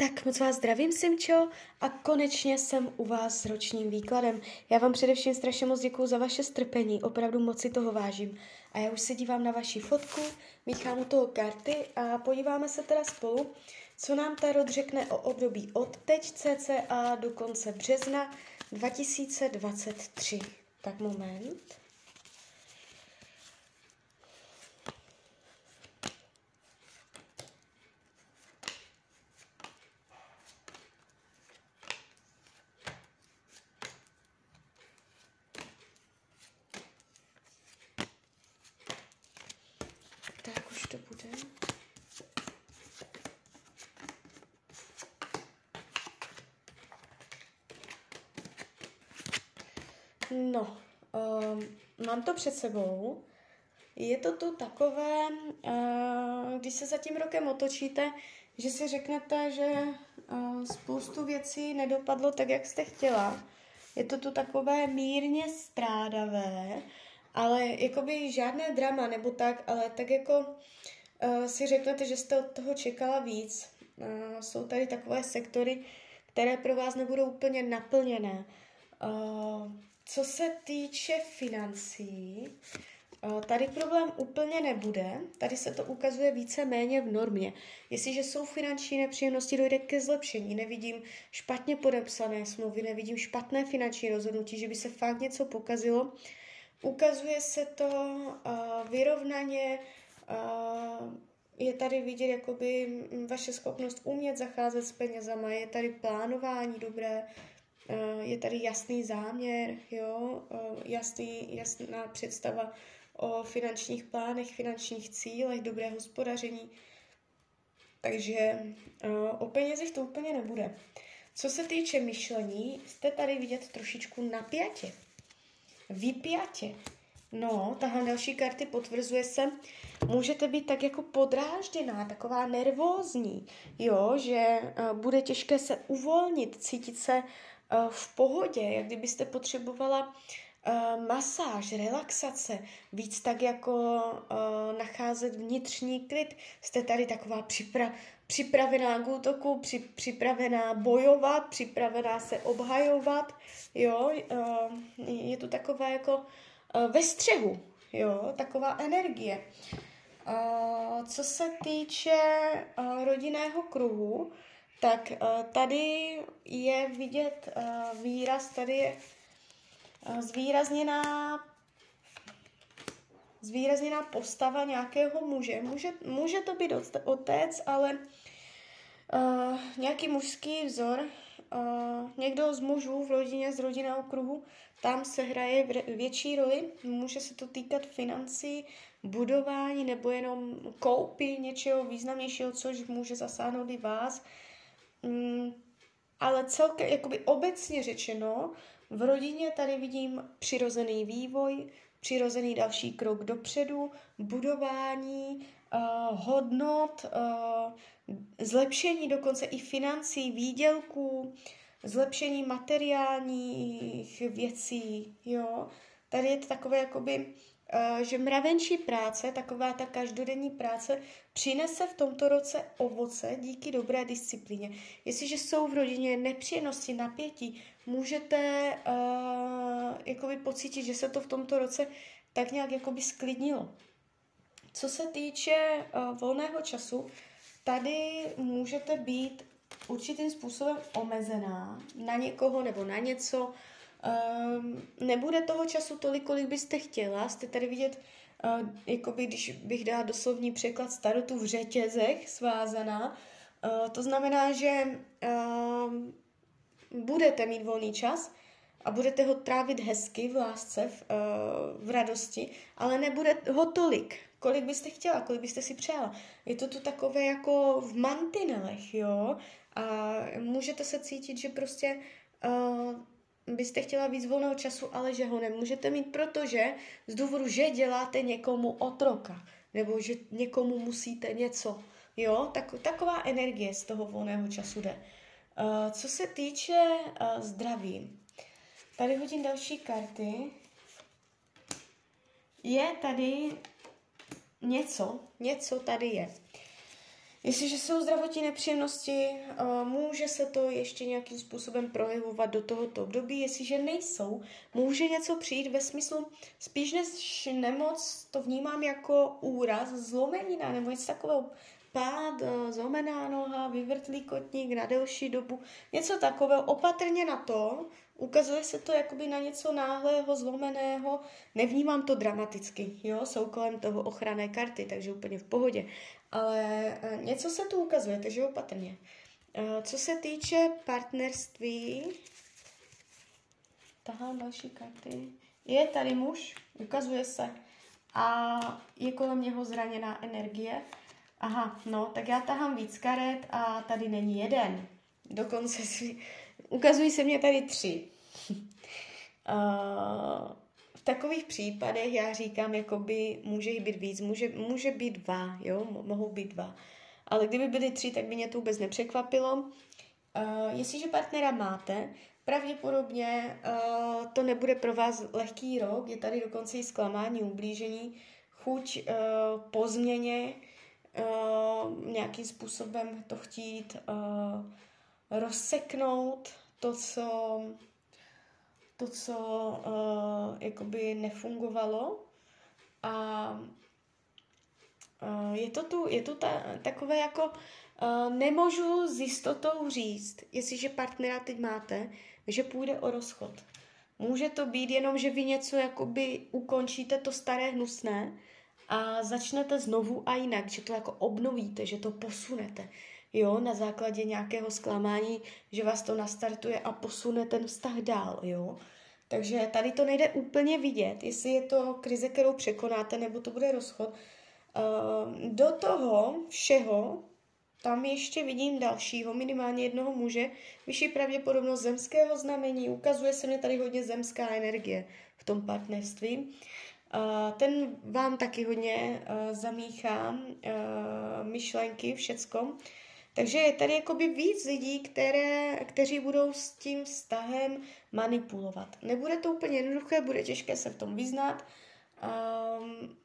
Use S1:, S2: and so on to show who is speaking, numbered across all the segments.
S1: Tak moc vás zdravím, Simčo, a konečně jsem u vás s ročním výkladem. Já vám především strašně moc děkuju za vaše strpení, opravdu moc si toho vážím. A já už se dívám na vaši fotku, míchám u toho karty a podíváme se teda spolu, co nám Tarot řekne o období od teď cca do konce března 2023. Tak moment. Tak už to bude. No, um, mám to před sebou. Je to tu takové, uh, když se za tím rokem otočíte, že si řeknete, že uh, spoustu věcí nedopadlo tak, jak jste chtěla. Je to tu takové mírně strádavé, ale jakoby žádné drama nebo tak, ale tak jako uh, si řeknete, že jste od toho čekala víc. Uh, jsou tady takové sektory, které pro vás nebudou úplně naplněné. Uh, co se týče financí, Tady problém úplně nebude, tady se to ukazuje více méně v normě. Jestliže jsou finanční nepříjemnosti, dojde ke zlepšení. Nevidím špatně podepsané smlouvy, nevidím špatné finanční rozhodnutí, že by se fakt něco pokazilo. Ukazuje se to uh, vyrovnaně, uh, je tady vidět jakoby vaše schopnost umět zacházet s penězama, je tady plánování dobré, je tady jasný záměr, jo, jasný, jasná představa o finančních plánech, finančních cílech, dobré hospodaření. Takže o penězích to úplně nebude. Co se týče myšlení, jste tady vidět trošičku napjatě, vypjatě. No, tahle další karty potvrzuje se, můžete být tak jako podrážděná, taková nervózní, jo, že uh, bude těžké se uvolnit, cítit se uh, v pohodě, jak kdybyste potřebovala uh, masáž, relaxace, víc tak jako nacházet vnitřní klid. Jste tady taková připra- připravená k útoku, při- připravená bojovat, připravená se obhajovat, jo, uh, je to takové jako uh, ve střehu, jo, taková energie. Uh, co se týče rodinného kruhu, tak tady je vidět výraz, tady je zvýrazněná zvýrazněná postava nějakého muže. Může, může to být otec, ale uh, nějaký mužský vzor, uh, někdo z mužů v rodině, z rodinného kruhu, tam se hraje větší roli. Může se to týkat financí, budování nebo jenom koupy něčeho významnějšího, což může zasáhnout i vás. Mm, ale celkem, jakoby obecně řečeno, v rodině tady vidím přirozený vývoj, přirozený další krok dopředu, budování uh, hodnot, uh, zlepšení dokonce i financí, výdělků, zlepšení materiálních věcí, jo. Tady je to takové jakoby Eh, že mravenčí práce, taková ta každodenní práce, přinese v tomto roce ovoce díky dobré disciplíně. Jestliže jsou v rodině nepříjemnosti, napětí, můžete uh, jakoby pocítit, že se to v tomto roce tak nějak jakoby sklidnilo. Co se týče uh, volného času, tady můžete být určitým způsobem omezená na někoho nebo na něco, Um, nebude toho času tolik, kolik byste chtěla. Jste tady vidět, uh, jakoby, když bych dala doslovní překlad starotu v řetězech svázaná. Uh, to znamená, že uh, budete mít volný čas a budete ho trávit hezky v lásce, v, uh, v radosti, ale nebude ho tolik, kolik byste chtěla, kolik byste si přála. Je to tu takové jako v mantinelech, jo? A můžete se cítit, že prostě uh, byste chtěla víc volného času, ale že ho nemůžete mít, protože z důvodu, že děláte někomu otroka, nebo že někomu musíte něco, jo, tak, taková energie z toho volného času jde. Uh, co se týče uh, zdraví, tady hodím další karty. Je tady něco, něco tady je. Jestliže jsou zdravotní nepříjemnosti, může se to ještě nějakým způsobem projevovat do tohoto období. Jestliže nejsou, může něco přijít ve smyslu spíš než nemoc, to vnímám jako úraz, zlomenina nebo něco takového, pád, zlomená noha, vyvrtlý kotník na delší dobu, něco takového, opatrně na to, ukazuje se to jakoby na něco náhlého, zlomeného, nevnímám to dramaticky, jo, jsou kolem toho ochranné karty, takže úplně v pohodě, ale eh, něco se tu ukazuje, takže opatrně. Eh, co se týče partnerství, tahám další karty, je tady muž, ukazuje se, a je kolem něho zraněná energie. Aha, no, tak já tahám víc karet a tady není jeden. Dokonce si, ukazují se mě tady tři. uh, v takových případech já říkám, jakoby může jich být víc, může, může být dva, jo, mohou být dva. Ale kdyby byly tři, tak by mě to vůbec nepřekvapilo. Uh, jestliže partnera máte, pravděpodobně uh, to nebude pro vás lehký rok, je tady dokonce i zklamání, ublížení, chuť uh, po změně, uh, nějakým způsobem to chtít uh, rozseknout, to, co, to, co uh, jakoby nefungovalo. A uh, je to tu, je tu ta, takové jako, uh, nemůžu s jistotou říct, jestliže partnera teď máte, že půjde o rozchod. Může to být jenom, že vy něco jakoby ukončíte to staré hnusné a začnete znovu a jinak, že to jako obnovíte, že to posunete jo, na základě nějakého zklamání, že vás to nastartuje a posune ten vztah dál, jo. Takže tady to nejde úplně vidět, jestli je to krize, kterou překonáte, nebo to bude rozchod. Uh, do toho všeho tam ještě vidím dalšího, minimálně jednoho muže, vyšší pravděpodobnost zemského znamení, ukazuje se mě tady hodně zemská energie v tom partnerství. Ten vám taky hodně uh, zamíchá uh, myšlenky, všecko. Takže je tady jakoby víc lidí, které, kteří budou s tím vztahem manipulovat. Nebude to úplně jednoduché, bude těžké se v tom vyznat. Um,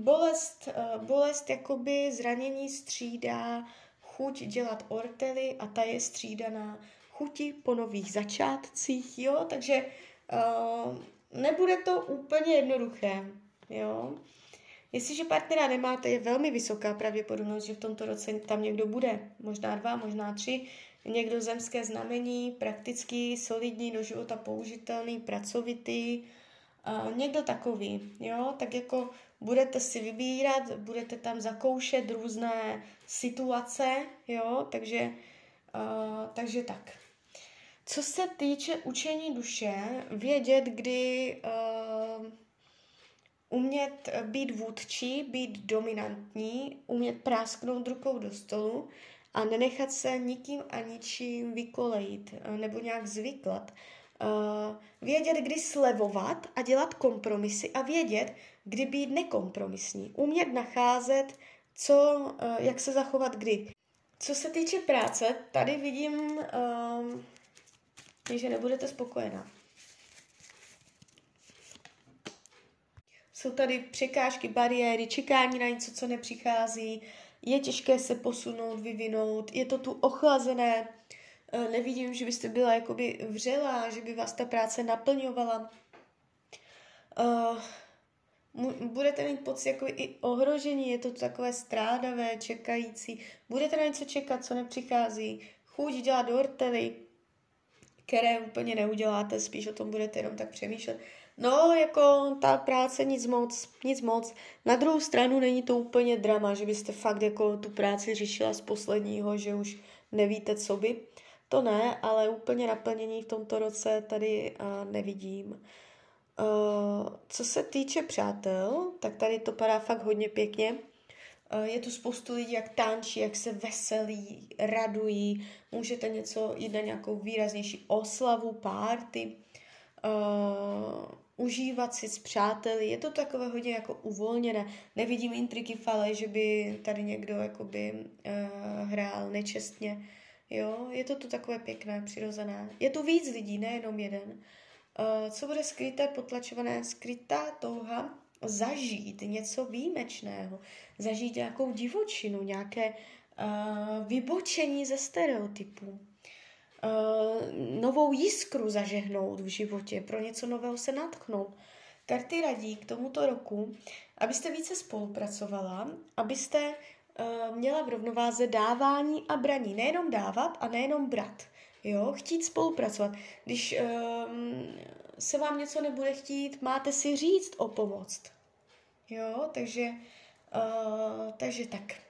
S1: bolest, uh, bolest jakoby zranění střídá chuť dělat ortely a ta je střídaná chuti po nových začátcích, jo, takže uh, nebude to úplně jednoduché, jo. Jestliže partnera nemáte, je velmi vysoká pravděpodobnost, že v tomto roce tam někdo bude. Možná dva, možná tři. Někdo zemské znamení, praktický, solidní, do života použitelný, pracovitý. A někdo takový, jo, tak jako budete si vybírat, budete tam zakoušet různé situace, jo, takže, uh, takže tak. Co se týče učení duše, vědět, kdy uh, umět eh, být vůdčí, být dominantní, umět prásknout rukou do stolu a nenechat se nikým a ničím vykolejit eh, nebo nějak zvyklat. Uh, vědět, kdy slevovat a dělat kompromisy a vědět, kdy být nekompromisní. Umět nacházet, co, jak se zachovat kdy. Co se týče práce, tady vidím, že nebudete spokojená. Jsou tady překážky, bariéry, čekání na něco, co nepřichází, je těžké se posunout, vyvinout, je to tu ochlazené, eh, nevidím, že byste byla jakoby vřelá, že by vás ta práce naplňovala. Uh, budete mít pocit jako i ohrožení, je to takové strádavé, čekající. Budete na něco čekat, co nepřichází. Chuť dělat ortely, které úplně neuděláte, spíš o tom budete jenom tak přemýšlet. No, jako ta práce nic moc, nic moc. Na druhou stranu není to úplně drama, že byste fakt jako tu práci řešila z posledního, že už nevíte, co by. To ne, ale úplně naplnění v tomto roce tady uh, nevidím. Uh, co se týče přátel, tak tady to padá fakt hodně pěkně. Uh, je tu spoustu lidí, jak tančí, jak se veselí, radují. Můžete něco jít na nějakou výraznější oslavu, párty. Uh, užívat si s přáteli, je to takové hodně jako uvolněné. Nevidím intriky fale, že by tady někdo jakoby uh, hrál nečestně. Jo, je to tu takové pěkné, přirozené. Je tu víc lidí, nejenom jeden. Uh, co bude skryté, potlačované? Skrytá touha zažít něco výjimečného, zažít nějakou divočinu, nějaké uh, vybočení ze stereotypů, uh, novou jiskru zažehnout v životě, pro něco nového se natknout. Karty radí k tomuto roku, abyste více spolupracovala, abyste uh, měla v rovnováze dávání a braní. Nejenom dávat a nejenom brat. Jo, chtít spolupracovat. Když um, se vám něco nebude chtít, máte si říct o pomoc. Jo, takže, uh, takže tak.